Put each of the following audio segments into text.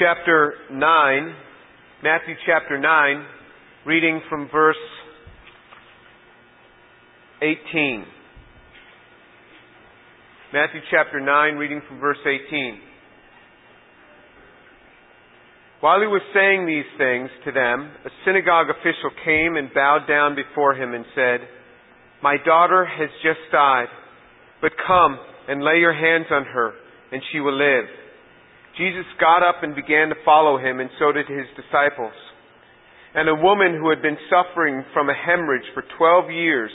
chapter 9, Matthew chapter 9, reading from verse 18. Matthew chapter 9, reading from verse 18. While he was saying these things to them, a synagogue official came and bowed down before him and said, My daughter has just died, but come and lay your hands on her, and she will live. Jesus got up and began to follow him, and so did his disciples. And a woman who had been suffering from a hemorrhage for twelve years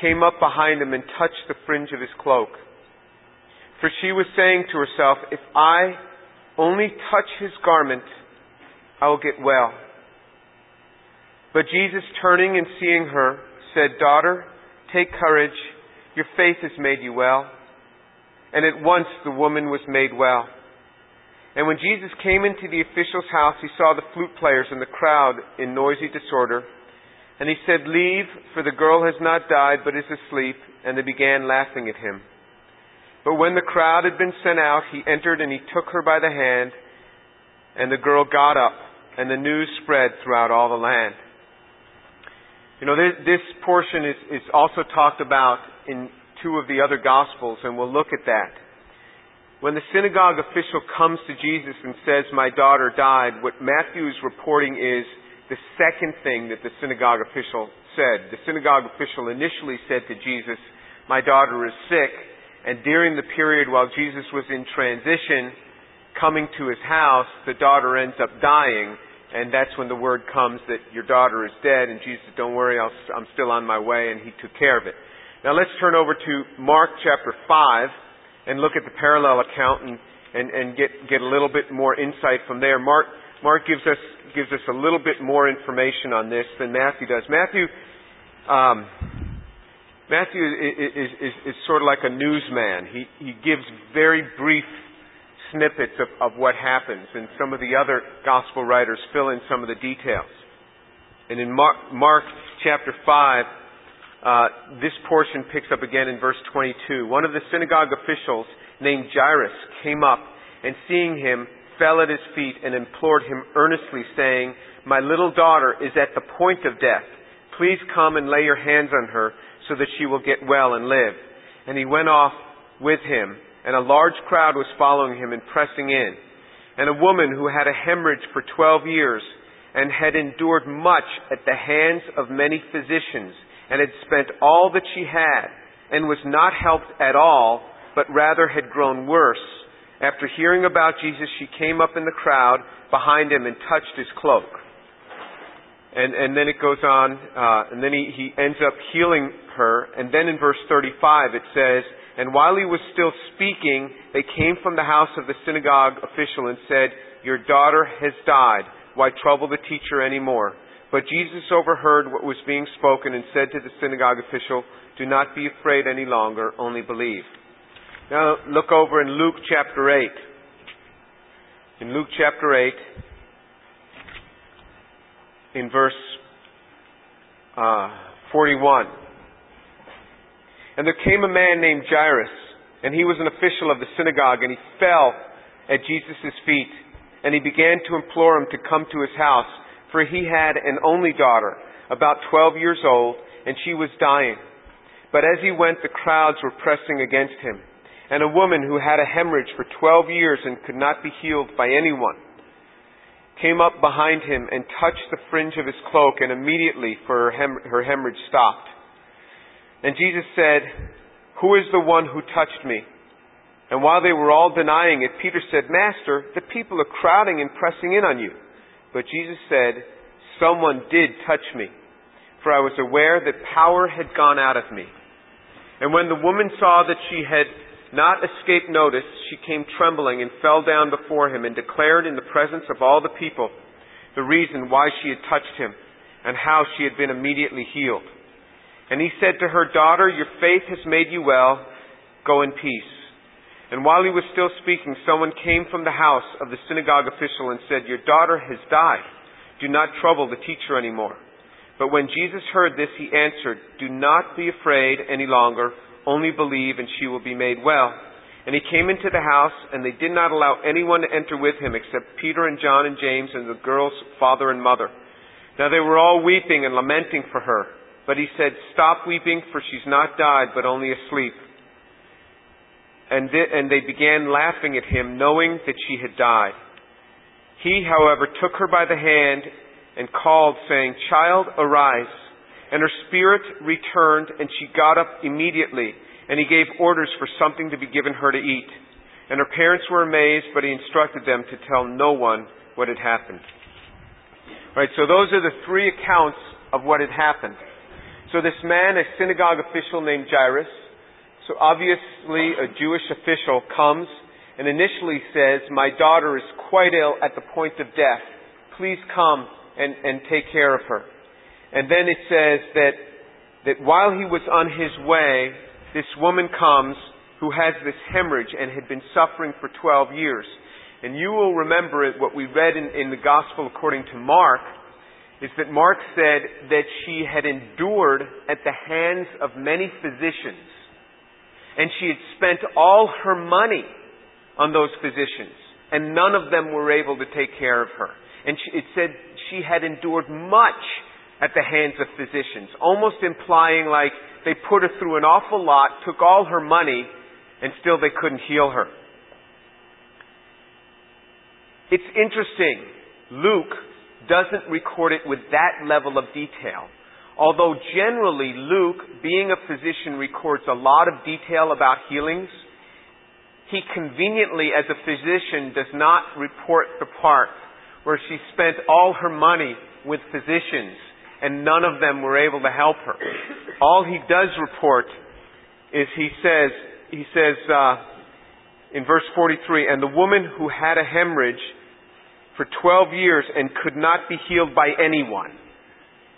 came up behind him and touched the fringe of his cloak. For she was saying to herself, If I only touch his garment, I will get well. But Jesus, turning and seeing her, said, Daughter, take courage. Your faith has made you well. And at once the woman was made well. And when Jesus came into the official's house, he saw the flute players and the crowd in noisy disorder. And he said, Leave, for the girl has not died, but is asleep. And they began laughing at him. But when the crowd had been sent out, he entered and he took her by the hand, and the girl got up, and the news spread throughout all the land. You know, this, this portion is, is also talked about in two of the other Gospels, and we'll look at that. When the synagogue official comes to Jesus and says, My daughter died, what Matthew is reporting is the second thing that the synagogue official said. The synagogue official initially said to Jesus, My daughter is sick. And during the period while Jesus was in transition, coming to his house, the daughter ends up dying. And that's when the word comes that your daughter is dead. And Jesus Don't worry, i am still on my way. And he took care of it. Now let's turn over to Mark chapter 5 and look at the parallel account and, and, and get, get a little bit more insight from there. Mark, Mark gives us, gives us a little bit more information on this than Matthew does. Matthew, um, Matthew is, is, is, is sort of like a newsman. He, he gives very brief snippets of, of what happens, and some of the other gospel writers fill in some of the details. And in Mark, Mark chapter 5, uh, this portion picks up again in verse 22. One of the synagogue officials named Jairus came up and seeing him fell at his feet and implored him earnestly saying, My little daughter is at the point of death. Please come and lay your hands on her so that she will get well and live. And he went off with him and a large crowd was following him and pressing in. And a woman who had a hemorrhage for twelve years and had endured much at the hands of many physicians and had spent all that she had and was not helped at all, but rather had grown worse. After hearing about Jesus, she came up in the crowd behind him and touched his cloak. And, and then it goes on, uh, and then he, he ends up healing her. And then in verse 35 it says, And while he was still speaking, they came from the house of the synagogue official and said, Your daughter has died. Why trouble the teacher any more? But Jesus overheard what was being spoken and said to the synagogue official, Do not be afraid any longer, only believe. Now look over in Luke chapter 8. In Luke chapter 8, in verse uh, 41. And there came a man named Jairus, and he was an official of the synagogue, and he fell at Jesus' feet, and he began to implore him to come to his house for he had an only daughter, about 12 years old, and she was dying. But as he went, the crowds were pressing against him. And a woman who had a hemorrhage for 12 years and could not be healed by anyone came up behind him and touched the fringe of his cloak, and immediately for her, hem- her hemorrhage stopped. And Jesus said, Who is the one who touched me? And while they were all denying it, Peter said, Master, the people are crowding and pressing in on you. But Jesus said, Someone did touch me, for I was aware that power had gone out of me. And when the woman saw that she had not escaped notice, she came trembling and fell down before him and declared in the presence of all the people the reason why she had touched him and how she had been immediately healed. And he said to her, Daughter, your faith has made you well. Go in peace. And while he was still speaking, someone came from the house of the synagogue official and said, Your daughter has died. Do not trouble the teacher anymore. But when Jesus heard this, he answered, Do not be afraid any longer. Only believe, and she will be made well. And he came into the house, and they did not allow anyone to enter with him except Peter and John and James and the girl's father and mother. Now they were all weeping and lamenting for her. But he said, Stop weeping, for she's not died, but only asleep. And, th- and they began laughing at him, knowing that she had died. He, however, took her by the hand and called, saying, Child, arise. And her spirit returned, and she got up immediately and he gave orders for something to be given her to eat. And her parents were amazed, but he instructed them to tell no one what had happened. Right, so those are the three accounts of what had happened. So this man, a synagogue official named Jairus, so obviously a Jewish official comes and initially says, My daughter is quite ill at the point of death. Please come and, and take care of her. And then it says that, that while he was on his way, this woman comes who has this hemorrhage and had been suffering for 12 years. And you will remember it, what we read in, in the Gospel according to Mark, is that Mark said that she had endured at the hands of many physicians. And she had spent all her money on those physicians. And none of them were able to take care of her. And she, it said she had endured much at the hands of physicians, almost implying like they put her through an awful lot, took all her money, and still they couldn't heal her. It's interesting. Luke doesn't record it with that level of detail. Although generally Luke, being a physician, records a lot of detail about healings, he conveniently, as a physician, does not report the part where she spent all her money with physicians and none of them were able to help her. All he does report is he says, he says uh, in verse 43, and the woman who had a hemorrhage for 12 years and could not be healed by anyone.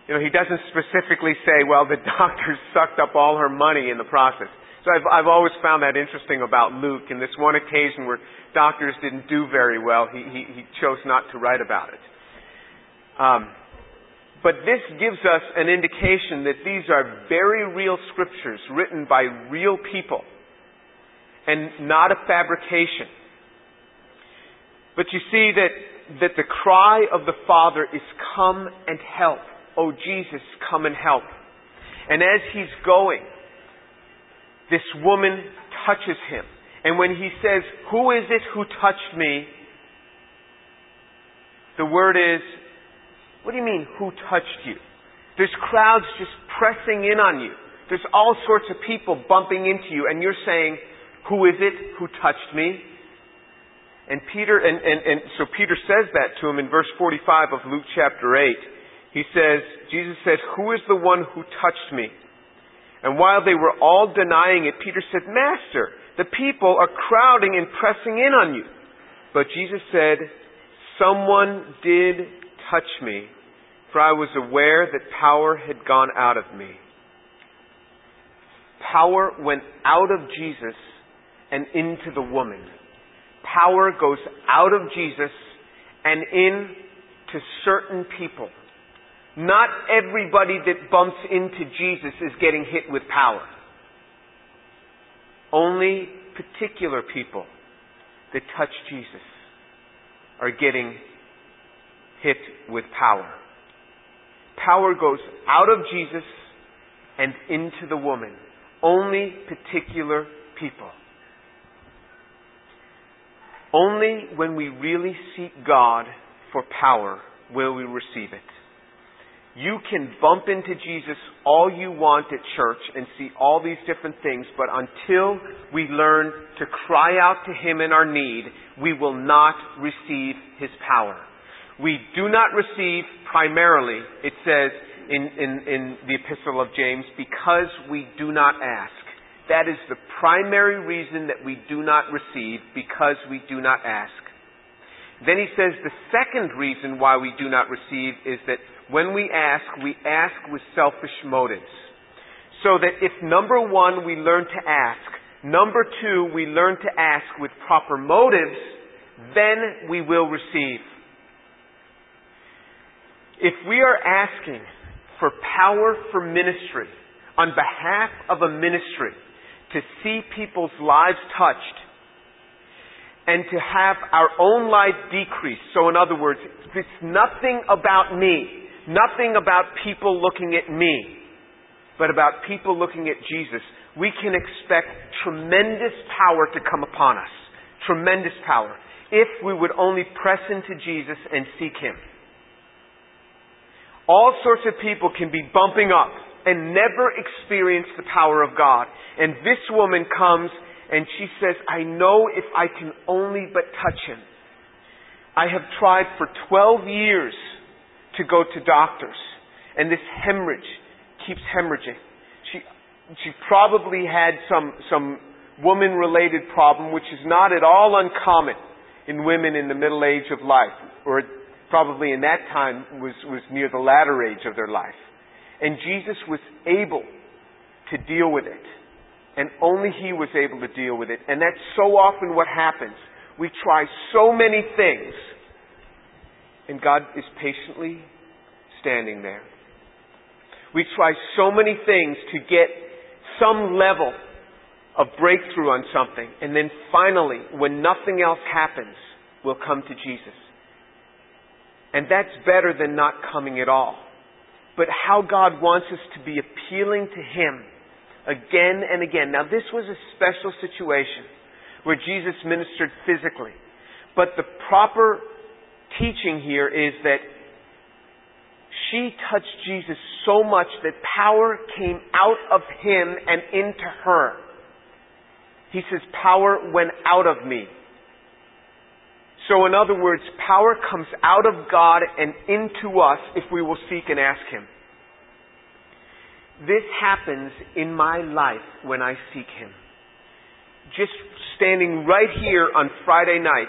You know, he doesn't specifically say, well, the doctors sucked up all her money in the process. So I've, I've always found that interesting about Luke. In this one occasion where doctors didn't do very well, he, he, he chose not to write about it. Um, but this gives us an indication that these are very real scriptures written by real people and not a fabrication. But you see that, that the cry of the Father is come and help. Oh Jesus, come and help. And as he's going, this woman touches him. And when he says, Who is it who touched me? The word is what do you mean, who touched you? There's crowds just pressing in on you. There's all sorts of people bumping into you, and you're saying, Who is it who touched me? And Peter, and, and, and so Peter says that to him in verse 45 of Luke chapter 8. He says, Jesus says, Who is the one who touched me? And while they were all denying it, Peter said, Master, the people are crowding and pressing in on you. But Jesus said, Someone did touch me, for I was aware that power had gone out of me. Power went out of Jesus and into the woman. Power goes out of Jesus and in to certain people. Not everybody that bumps into Jesus is getting hit with power. Only particular people that touch Jesus are getting hit with power. Power goes out of Jesus and into the woman. Only particular people. Only when we really seek God for power will we receive it. You can bump into Jesus all you want at church and see all these different things, but until we learn to cry out to Him in our need, we will not receive His power. We do not receive primarily, it says in, in, in the Epistle of James, because we do not ask. That is the primary reason that we do not receive, because we do not ask. Then he says the second reason why we do not receive is that when we ask, we ask with selfish motives. So that if number one, we learn to ask, number two, we learn to ask with proper motives, then we will receive. If we are asking for power for ministry on behalf of a ministry to see people's lives touched, and to have our own life decrease. So in other words, it's nothing about me, nothing about people looking at me, but about people looking at Jesus. We can expect tremendous power to come upon us. Tremendous power. If we would only press into Jesus and seek Him. All sorts of people can be bumping up and never experience the power of God. And this woman comes and she says, I know if I can only but touch him. I have tried for 12 years to go to doctors, and this hemorrhage keeps hemorrhaging. She, she probably had some, some woman related problem, which is not at all uncommon in women in the middle age of life, or probably in that time was, was near the latter age of their life. And Jesus was able to deal with it. And only He was able to deal with it. And that's so often what happens. We try so many things, and God is patiently standing there. We try so many things to get some level of breakthrough on something, and then finally, when nothing else happens, we'll come to Jesus. And that's better than not coming at all but how God wants us to be appealing to Him again and again. Now, this was a special situation where Jesus ministered physically, but the proper teaching here is that she touched Jesus so much that power came out of him and into her. He says, Power went out of me. So, in other words, power comes out of God and into us if we will seek and ask Him. This happens in my life when I seek Him. Just standing right here on Friday night,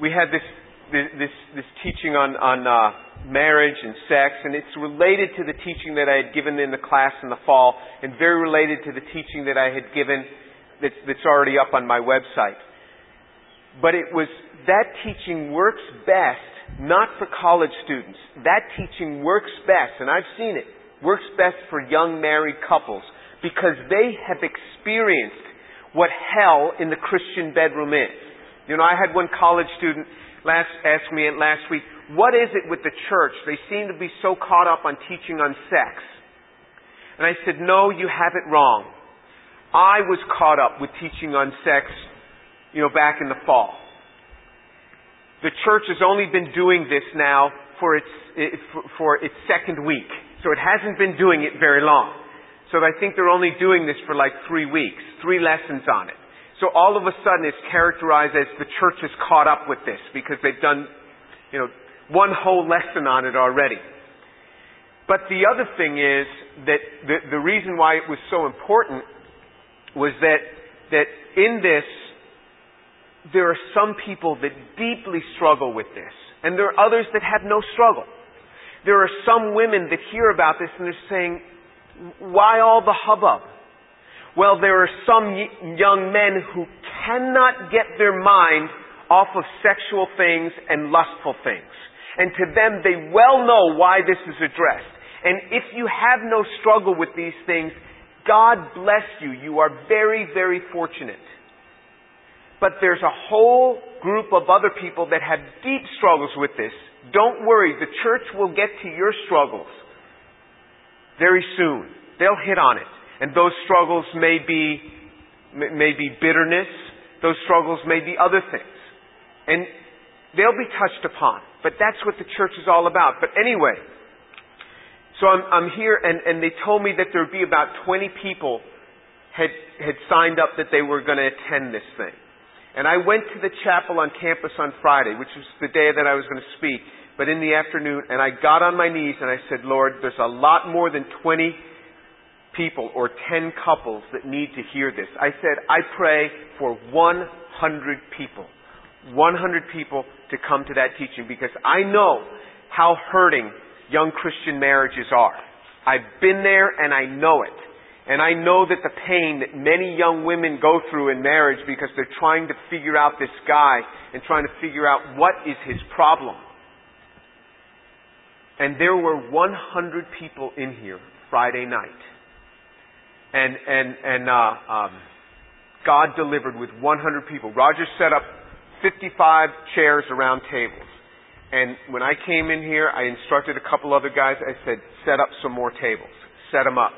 we had this this this, teaching on on uh, marriage and sex, and it's related to the teaching that I had given in the class in the fall, and very related to the teaching that I had given that's, that's already up on my website. But it was that teaching works best not for college students. That teaching works best, and I've seen it, works best for young married couples because they have experienced what hell in the Christian bedroom is. You know, I had one college student last ask me last week, what is it with the church? They seem to be so caught up on teaching on sex. And I said, no, you have it wrong. I was caught up with teaching on sex, you know, back in the fall. The church has only been doing this now for its, for its second week. So it hasn't been doing it very long. So I think they're only doing this for like three weeks, three lessons on it. So all of a sudden it's characterized as the church is caught up with this because they've done, you know, one whole lesson on it already. But the other thing is that the, the reason why it was so important was that, that in this, there are some people that deeply struggle with this, and there are others that have no struggle. There are some women that hear about this and they're saying, why all the hubbub? Well, there are some young men who cannot get their mind off of sexual things and lustful things. And to them, they well know why this is addressed. And if you have no struggle with these things, God bless you. You are very, very fortunate. But there's a whole group of other people that have deep struggles with this. Don't worry, the church will get to your struggles very soon. They'll hit on it. And those struggles may be, may be bitterness. Those struggles may be other things. And they'll be touched upon. But that's what the church is all about. But anyway, so I'm, I'm here and, and they told me that there would be about 20 people had, had signed up that they were going to attend this thing. And I went to the chapel on campus on Friday, which was the day that I was going to speak, but in the afternoon, and I got on my knees and I said, Lord, there's a lot more than 20 people or 10 couples that need to hear this. I said, I pray for 100 people. 100 people to come to that teaching because I know how hurting young Christian marriages are. I've been there and I know it. And I know that the pain that many young women go through in marriage because they're trying to figure out this guy and trying to figure out what is his problem. And there were 100 people in here Friday night. And, and, and, uh, um, God delivered with 100 people. Roger set up 55 chairs around tables. And when I came in here, I instructed a couple other guys. I said, set up some more tables. Set them up.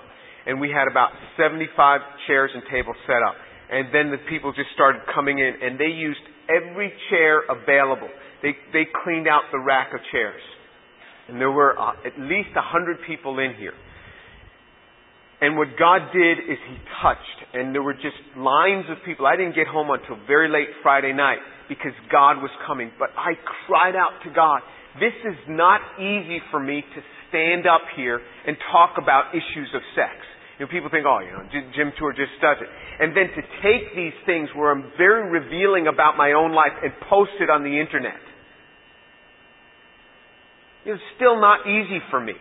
And we had about 75 chairs and tables set up. And then the people just started coming in and they used every chair available. They, they cleaned out the rack of chairs. And there were uh, at least a hundred people in here. And what God did is He touched, and there were just lines of people. I didn't get home until very late Friday night because God was coming. But I cried out to God. This is not easy for me to stand up here and talk about issues of sex. Know, people think, oh, you know, Jim Tour just does it. And then to take these things where I'm very revealing about my own life and post it on the internet. It's still not easy for me.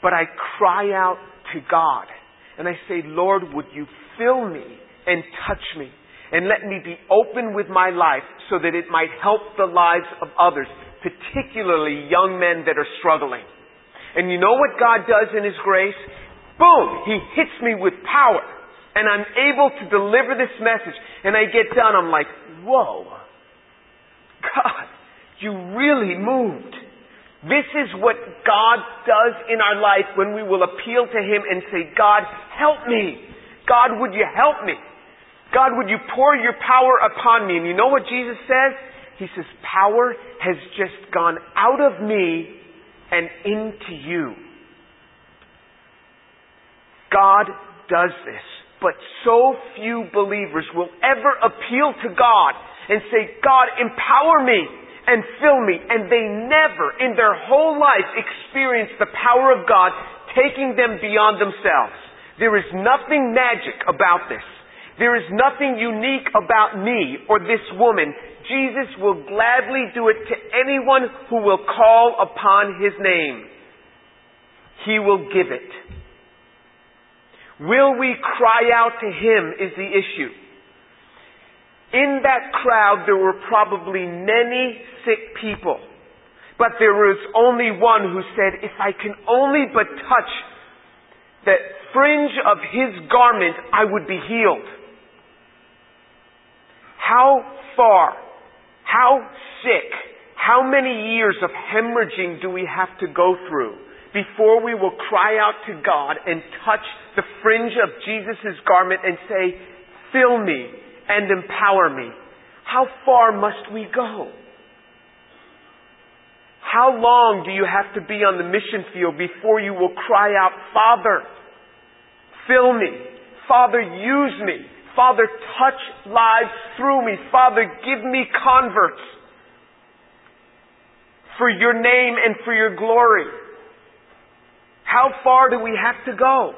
But I cry out to God and I say, Lord, would you fill me and touch me and let me be open with my life so that it might help the lives of others, particularly young men that are struggling. And you know what God does in His grace? Boom! He hits me with power. And I'm able to deliver this message. And I get done, I'm like, whoa. God, you really moved. This is what God does in our life when we will appeal to Him and say, God, help me. God, would you help me? God, would you pour your power upon me? And you know what Jesus says? He says, power has just gone out of me and into you. God does this. But so few believers will ever appeal to God and say, God, empower me and fill me. And they never in their whole life experience the power of God taking them beyond themselves. There is nothing magic about this. There is nothing unique about me or this woman. Jesus will gladly do it to anyone who will call upon his name. He will give it. Will we cry out to Him is the issue. In that crowd, there were probably many sick people. But there was only one who said, if I can only but touch the fringe of His garment, I would be healed. How far, how sick, how many years of hemorrhaging do we have to go through before we will cry out to God and touch the fringe of Jesus' garment and say, fill me and empower me. How far must we go? How long do you have to be on the mission field before you will cry out, Father, fill me. Father, use me. Father, touch lives through me. Father, give me converts for your name and for your glory. How far do we have to go?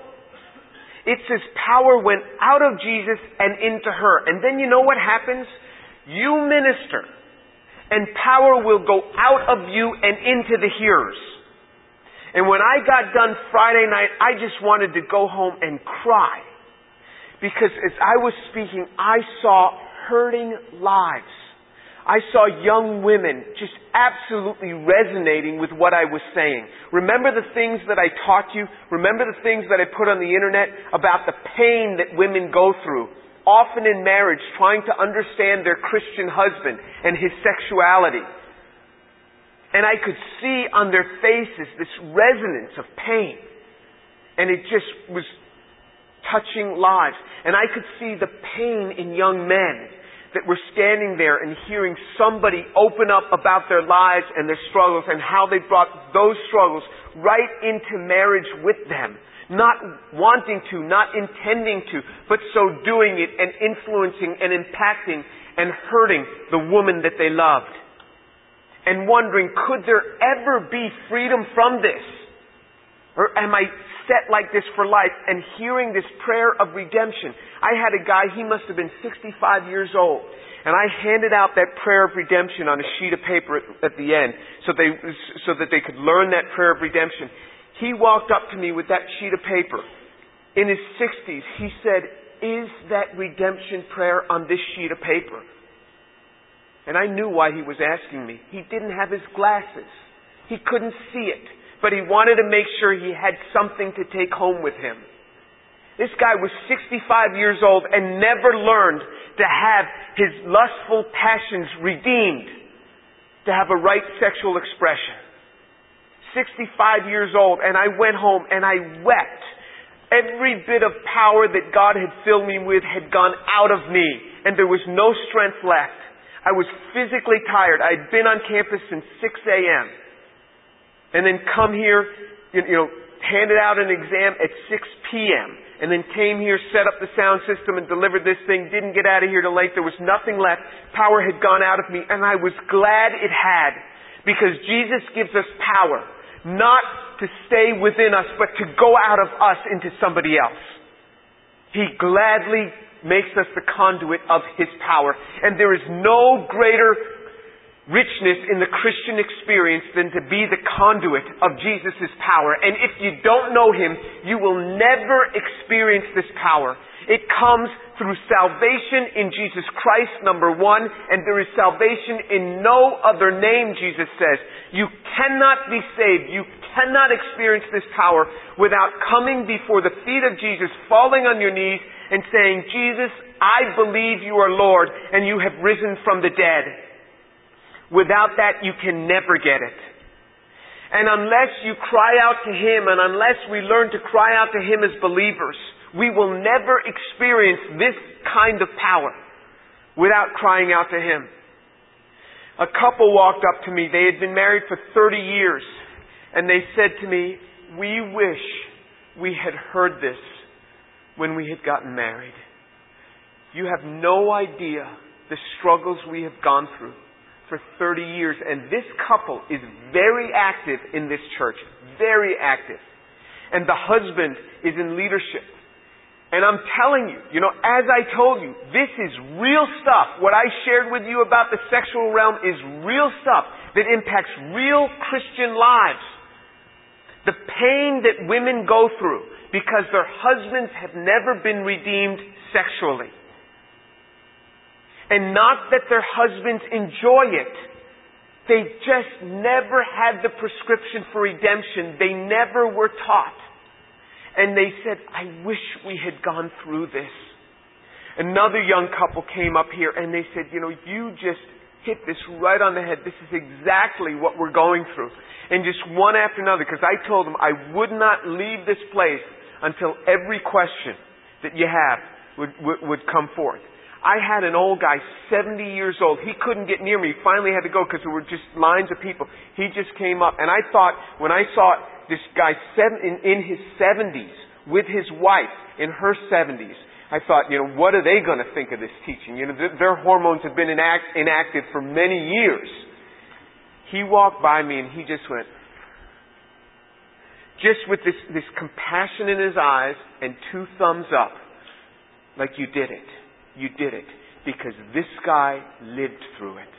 It says power went out of Jesus and into her. And then you know what happens? You minister and power will go out of you and into the hearers. And when I got done Friday night, I just wanted to go home and cry. Because as I was speaking, I saw hurting lives. I saw young women just absolutely resonating with what I was saying. Remember the things that I taught you? Remember the things that I put on the internet about the pain that women go through, often in marriage, trying to understand their Christian husband and his sexuality. And I could see on their faces this resonance of pain. And it just was touching lives. And I could see the pain in young men that we're standing there and hearing somebody open up about their lives and their struggles and how they brought those struggles right into marriage with them. Not wanting to, not intending to, but so doing it and influencing and impacting and hurting the woman that they loved. And wondering, could there ever be freedom from this? Or am I set like this for life and hearing this prayer of redemption. I had a guy, he must have been 65 years old. And I handed out that prayer of redemption on a sheet of paper at, at the end so, they, so that they could learn that prayer of redemption. He walked up to me with that sheet of paper. In his 60s, he said, Is that redemption prayer on this sheet of paper? And I knew why he was asking me. He didn't have his glasses. He couldn't see it but he wanted to make sure he had something to take home with him. This guy was 65 years old and never learned to have his lustful passions redeemed, to have a right sexual expression. 65 years old and I went home and I wept. Every bit of power that God had filled me with had gone out of me and there was no strength left. I was physically tired. I'd been on campus since 6 a.m. And then come here, you know, handed out an exam at 6 p.m. And then came here, set up the sound system and delivered this thing, didn't get out of here till late. There was nothing left. Power had gone out of me and I was glad it had because Jesus gives us power not to stay within us, but to go out of us into somebody else. He gladly makes us the conduit of His power. And there is no greater richness in the Christian experience than to be the conduit of Jesus' power. And if you don't know Him, you will never experience this power. It comes through salvation in Jesus Christ, number one, and there is salvation in no other name, Jesus says. You cannot be saved. You cannot experience this power without coming before the feet of Jesus, falling on your knees, and saying, Jesus, I believe you are Lord, and you have risen from the dead. Without that, you can never get it. And unless you cry out to Him and unless we learn to cry out to Him as believers, we will never experience this kind of power without crying out to Him. A couple walked up to me. They had been married for 30 years. And they said to me, We wish we had heard this when we had gotten married. You have no idea the struggles we have gone through for 30 years. And this couple is very active in this church. Very active. And the husband is in leadership. And I'm telling you, you know, as I told you, this is real stuff. What I shared with you about the sexual realm is real stuff that impacts real Christian lives. The pain that women go through because their husbands have never been redeemed sexually. And not that their husbands enjoy it. They just never had the prescription for redemption. They never were taught. And they said, I wish we had gone through this. Another young couple came up here and they said, you know, you just hit this right on the head. This is exactly what we're going through. And just one after another, because I told them I would not leave this place until every question that you have would, would, would come forth. I had an old guy, 70 years old. He couldn't get near me. Finally had to go because there were just lines of people. He just came up. And I thought, when I saw this guy seven, in, in his 70s with his wife in her 70s, I thought, you know, what are they going to think of this teaching? You know, th- their hormones have been inact- inactive for many years. He walked by me and he just went, just with this, this compassion in his eyes and two thumbs up, like you did it. You did it because this guy lived through it.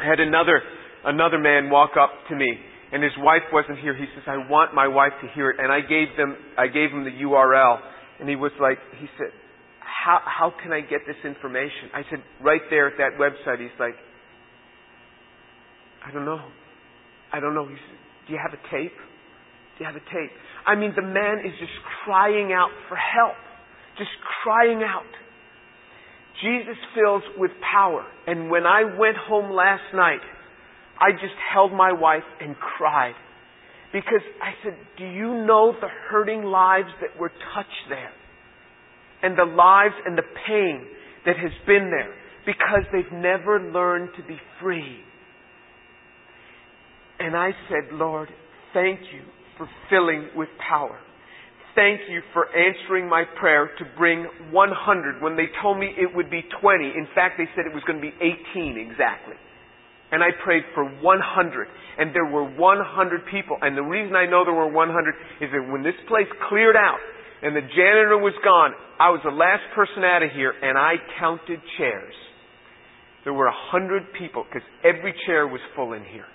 I had another another man walk up to me and his wife wasn't here. He says, "I want my wife to hear it." And I gave them I gave him the URL and he was like he said, "How how can I get this information?" I said, "Right there at that website." He's like, "I don't know. I don't know." He said, "Do you have a tape?" Do you have a tape? I mean, the man is just crying out for help. Just crying out. Jesus fills with power. And when I went home last night, I just held my wife and cried. Because I said, Do you know the hurting lives that were touched there? And the lives and the pain that has been there because they've never learned to be free. And I said, Lord, thank you for filling with power thank you for answering my prayer to bring 100 when they told me it would be 20. In fact, they said it was going to be 18 exactly. And I prayed for 100. And there were 100 people. And the reason I know there were 100 is that when this place cleared out and the janitor was gone, I was the last person out of here and I counted chairs. There were 100 people because every chair was full in here.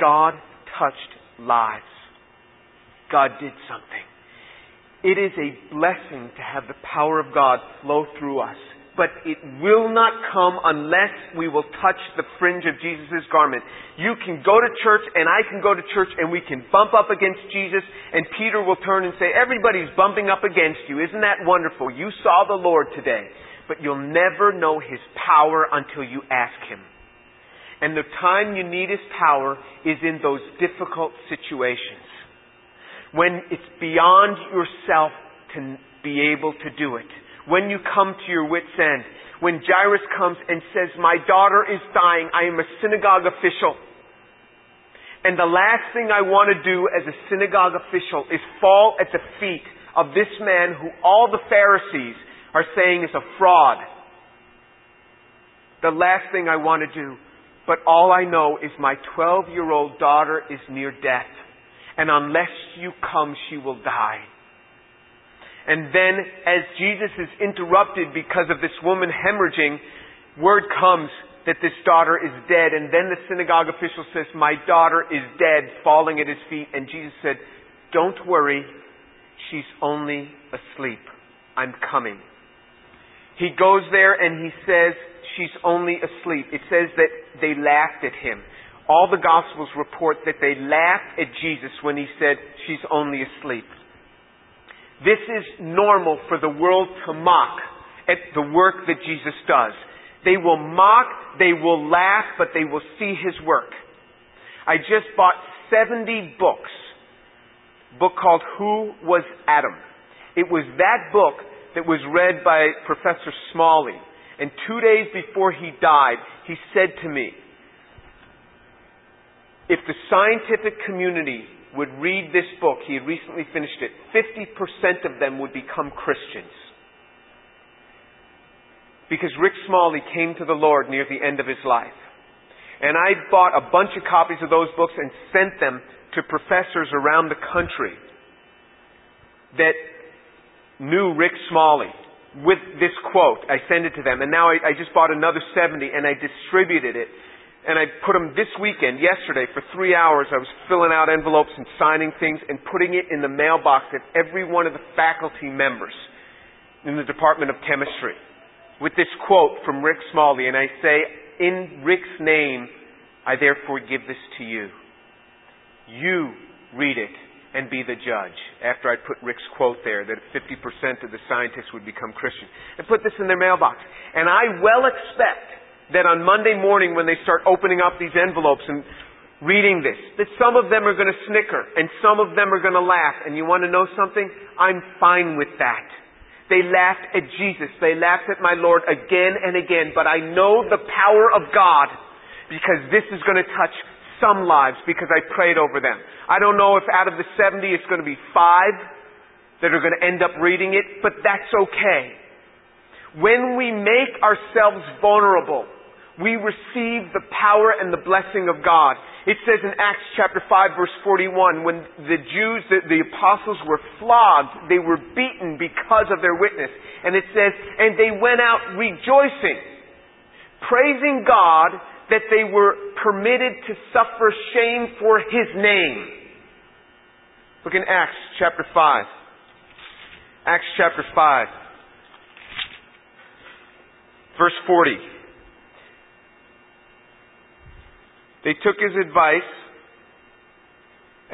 God touched lives. God did something. It is a blessing to have the power of God flow through us but it will not come unless we will touch the fringe of Jesus' garment. You can go to church and I can go to church and we can bump up against Jesus and Peter will turn and say, everybody's bumping up against you. Isn't that wonderful? You saw the Lord today. But you'll never know His power until you ask Him. And the time you need His power is in those difficult situations. When it's beyond yourself to be able to do it when you come to your wits' end, when Jairus comes and says, My daughter is dying, I am a synagogue official. And the last thing I want to do as a synagogue official is fall at the feet of this man who all the Pharisees are saying is a fraud. The last thing I want to do. But all I know is my 12 year old daughter is near death. And unless you come, she will die. And then as Jesus is interrupted because of this woman hemorrhaging, word comes that this daughter is dead. And then the synagogue official says, my daughter is dead, falling at his feet. And Jesus said, don't worry, she's only asleep. I'm coming. He goes there and he says, she's only asleep. It says that they laughed at him. All the Gospels report that they laughed at Jesus when he said, she's only asleep. This is normal for the world to mock at the work that Jesus does. They will mock, they will laugh, but they will see his work. I just bought 70 books. A book called Who Was Adam? It was that book that was read by Professor Smalley. And two days before he died, he said to me, if the scientific community would read this book, he had recently finished it, 50% of them would become Christians. Because Rick Smalley came to the Lord near the end of his life. And I bought a bunch of copies of those books and sent them to professors around the country that knew Rick Smalley with this quote. I sent it to them. And now I, I just bought another 70 and I distributed it and I put them this weekend, yesterday, for three hours. I was filling out envelopes and signing things and putting it in the mailbox of every one of the faculty members in the Department of Chemistry with this quote from Rick Smalley. And I say, in Rick's name, I therefore give this to you. You read it and be the judge. After I put Rick's quote there that 50% of the scientists would become Christian. And put this in their mailbox. And I well expect that on Monday morning when they start opening up these envelopes and reading this, that some of them are going to snicker and some of them are going to laugh. And you want to know something? I'm fine with that. They laughed at Jesus. They laughed at my Lord again and again. But I know the power of God because this is going to touch some lives because I prayed over them. I don't know if out of the 70 it's going to be five that are going to end up reading it, but that's okay. When we make ourselves vulnerable, we receive the power and the blessing of God. It says in Acts chapter 5 verse 41, when the Jews, the, the, apostles were flogged, they were beaten because of their witness. And it says, and they went out rejoicing, praising God that they were permitted to suffer shame for His name. Look in Acts chapter 5. Acts chapter 5. Verse 40. They took his advice,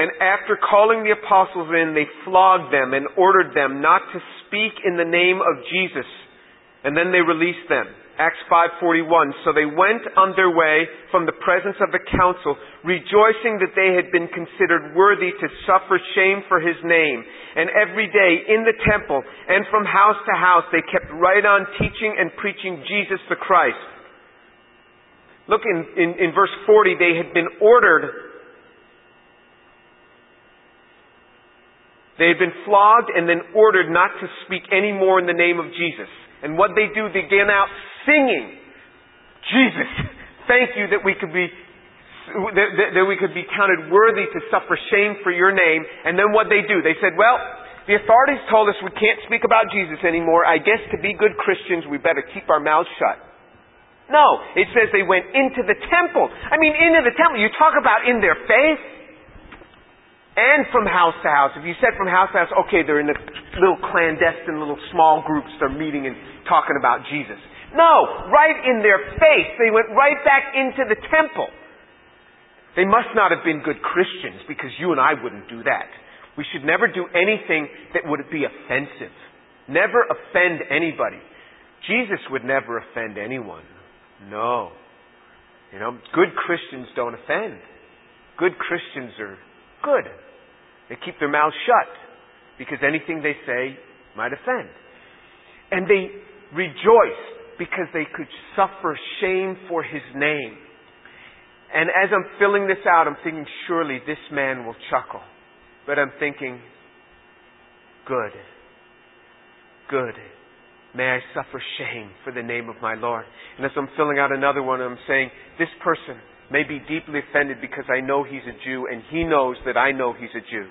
and after calling the apostles in, they flogged them and ordered them not to speak in the name of Jesus. And then they released them. Acts 5:41 So they went on their way from the presence of the council rejoicing that they had been considered worthy to suffer shame for his name and every day in the temple and from house to house they kept right on teaching and preaching Jesus the Christ Look in, in, in verse 40, they had been ordered, they had been flogged and then ordered not to speak any more in the name of Jesus. And what they do, they get out singing, Jesus, thank you that we could be that, that, we could be counted worthy to suffer shame for your name. And then what they do, they said, well, the authorities told us we can't speak about Jesus anymore. I guess to be good Christians, we better keep our mouths shut. No, it says they went into the temple. I mean, into the temple. You talk about in their faith and from house to house. If you said from house to house, okay, they're in the little clandestine, little small groups. They're meeting and talking about Jesus. No, right in their face. They went right back into the temple. They must not have been good Christians because you and I wouldn't do that. We should never do anything that would be offensive. Never offend anybody. Jesus would never offend anyone. No. You know, good Christians don't offend. Good Christians are good. They keep their mouths shut because anything they say might offend. And they rejoice because they could suffer shame for his name. And as I'm filling this out, I'm thinking, surely this man will chuckle. But I'm thinking, good. Good. May I suffer shame for the name of my Lord. And as I'm filling out another one, I'm saying, this person may be deeply offended because I know he's a Jew and he knows that I know he's a Jew.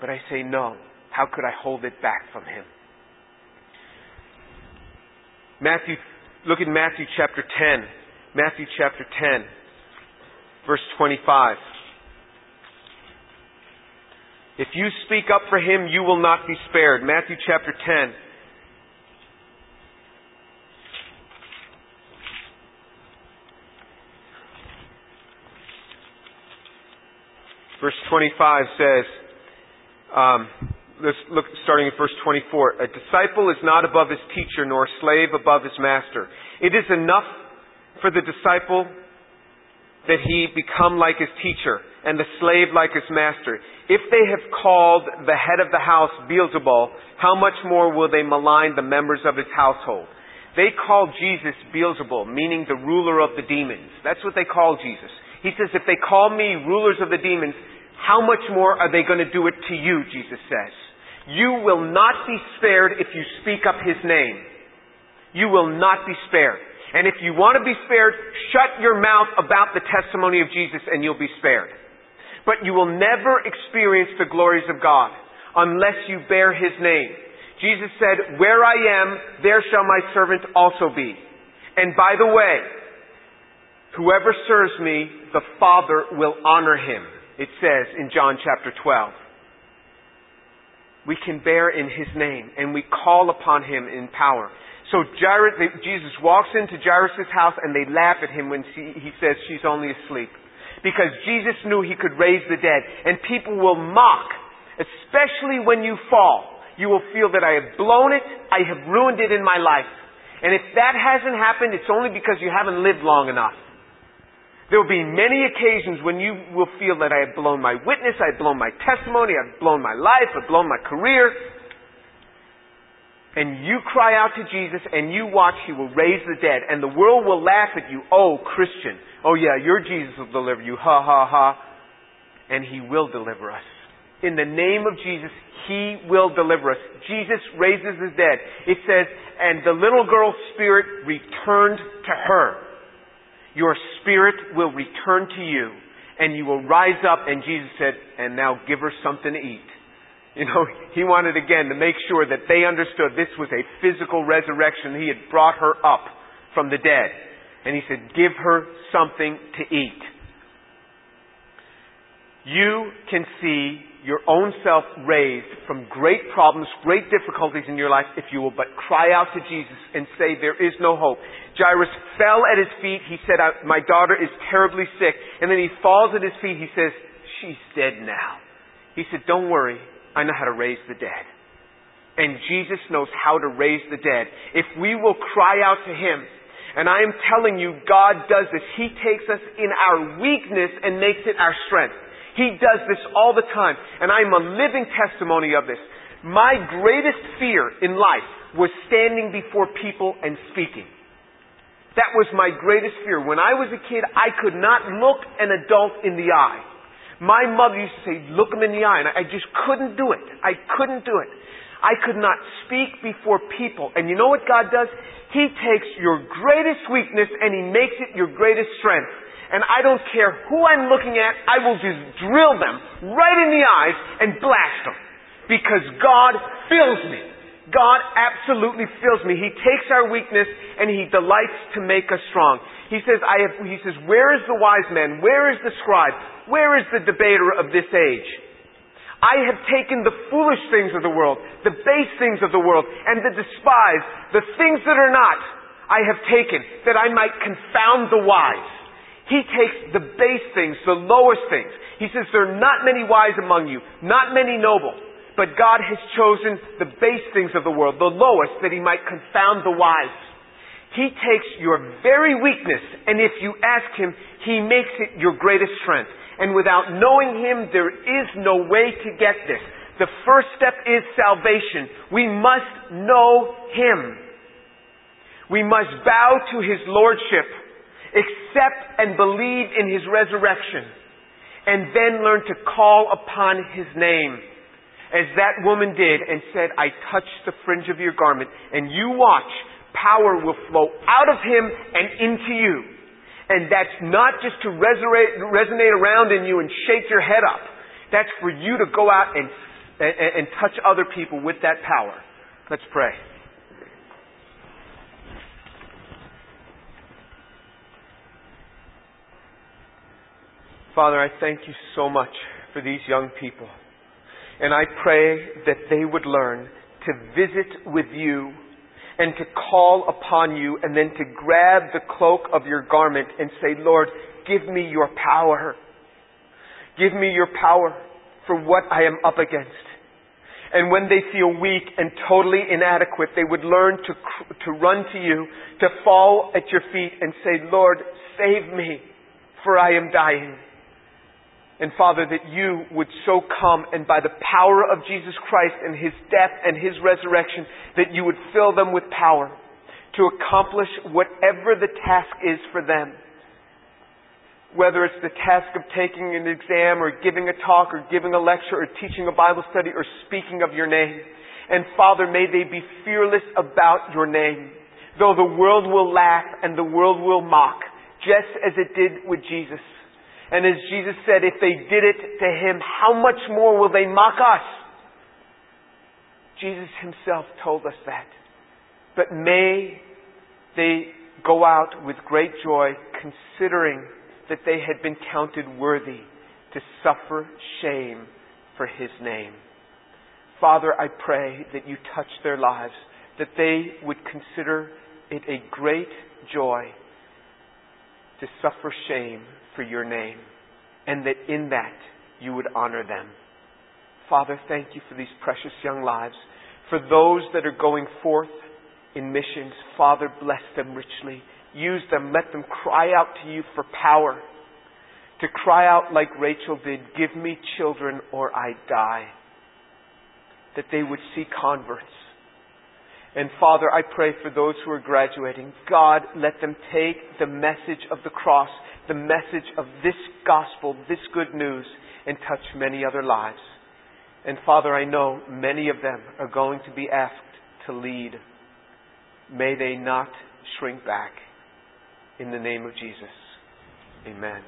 But I say, no. How could I hold it back from him? Matthew, look at Matthew chapter 10. Matthew chapter 10, verse 25. If you speak up for him, you will not be spared. Matthew chapter 10. Verse 25 says, um, let's look starting at verse 24. A disciple is not above his teacher, nor a slave above his master. It is enough for the disciple that he become like his teacher, and the slave like his master. If they have called the head of the house Beelzebul, how much more will they malign the members of his household? They call Jesus Beelzebul, meaning the ruler of the demons. That's what they call Jesus. He says, if they call me rulers of the demons, how much more are they going to do it to you, Jesus says. You will not be spared if you speak up His name. You will not be spared. And if you want to be spared, shut your mouth about the testimony of Jesus and you'll be spared. But you will never experience the glories of God unless you bear His name. Jesus said, Where I am, there shall my servant also be. And by the way, Whoever serves me, the Father will honor him, it says in John chapter 12. We can bear in his name and we call upon him in power. So Jairus, Jesus walks into Jairus' house and they laugh at him when he says she's only asleep. Because Jesus knew he could raise the dead. And people will mock, especially when you fall. You will feel that I have blown it, I have ruined it in my life. And if that hasn't happened, it's only because you haven't lived long enough. There will be many occasions when you will feel that I have blown my witness, I have blown my testimony, I've blown my life, I've blown my career. And you cry out to Jesus and you watch, He will raise the dead. And the world will laugh at you. Oh, Christian. Oh yeah, your Jesus will deliver you. Ha ha ha. And He will deliver us. In the name of Jesus, He will deliver us. Jesus raises the dead. It says, and the little girl's spirit returned to her your spirit will return to you and you will rise up. And Jesus said, and now give her something to eat. You know, he wanted again to make sure that they understood this was a physical resurrection. He had brought her up from the dead. And he said, give her something to eat. You can see your own self raised from great problems, great difficulties in your life if you will but cry out to Jesus and say, there is no hope. Jairus fell at his feet. He said, my daughter is terribly sick. And then he falls at his feet. He says, she's dead now. He said, don't worry. I know how to raise the dead. And Jesus knows how to raise the dead. If we will cry out to Him, and I am telling you, God does this. He takes us in our weakness and makes it our strength. He does this all the time. And I'm a living testimony of this. My greatest fear in life was standing before people and speaking. That was my greatest fear. When I was a kid, I could not look an adult in the eye. My mother used to say, look him in the eye, and I just couldn't do it. I couldn't do it. I could not speak before people. And you know what God does? He takes your greatest weakness and He makes it your greatest strength and I don't care who I'm looking at, I will just drill them right in the eyes and blast them. Because God fills me. God absolutely fills me. He takes our weakness and He delights to make us strong. He says, I have, He says, where is the wise man? Where is the scribe? Where is the debater of this age? I have taken the foolish things of the world, the base things of the world, and the despised, the things that are not. I have taken that I might confound the wise. He takes the base things, the lowest things. He says there are not many wise among you, not many noble, but God has chosen the base things of the world, the lowest, that he might confound the wise. He takes your very weakness, and if you ask him, he makes it your greatest strength. And without knowing him, there is no way to get this. The first step is salvation. We must know Him. We must bow to His Lordship, accept and believe in His resurrection, and then learn to call upon His name. As that woman did and said, I touched the fringe of your garment, and you watch, power will flow out of Him and into you. And that's not just to resonate, resonate around in you and shake your head up. That's for you to go out and and, and touch other people with that power. Let's pray. Father, I thank you so much for these young people. And I pray that they would learn to visit with you and to call upon you and then to grab the cloak of your garment and say, Lord, give me your power. Give me your power for what I am up against. And when they feel weak and totally inadequate, they would learn to, to run to you, to fall at your feet and say, Lord, save me, for I am dying. And Father, that you would so come and by the power of Jesus Christ and His death and His resurrection, that you would fill them with power to accomplish whatever the task is for them whether it's the task of taking an exam or giving a talk or giving a lecture or teaching a Bible study or speaking of your name. And Father, may they be fearless about your name. Though the world will laugh and the world will mock, just as it did with Jesus. And as Jesus said, if they did it to him, how much more will they mock us? Jesus himself told us that. But may they go out with great joy considering that they had been counted worthy to suffer shame for His name. Father, I pray that you touch their lives, that they would consider it a great joy to suffer shame for your name, and that in that you would honor them. Father, thank you for these precious young lives. For those that are going forth in missions, Father, bless them richly. Use them. Let them cry out to you for power. To cry out like Rachel did, give me children or I die. That they would see converts. And Father, I pray for those who are graduating. God, let them take the message of the cross, the message of this gospel, this good news, and touch many other lives. And Father, I know many of them are going to be asked to lead. May they not shrink back. In the name of Jesus. Amen.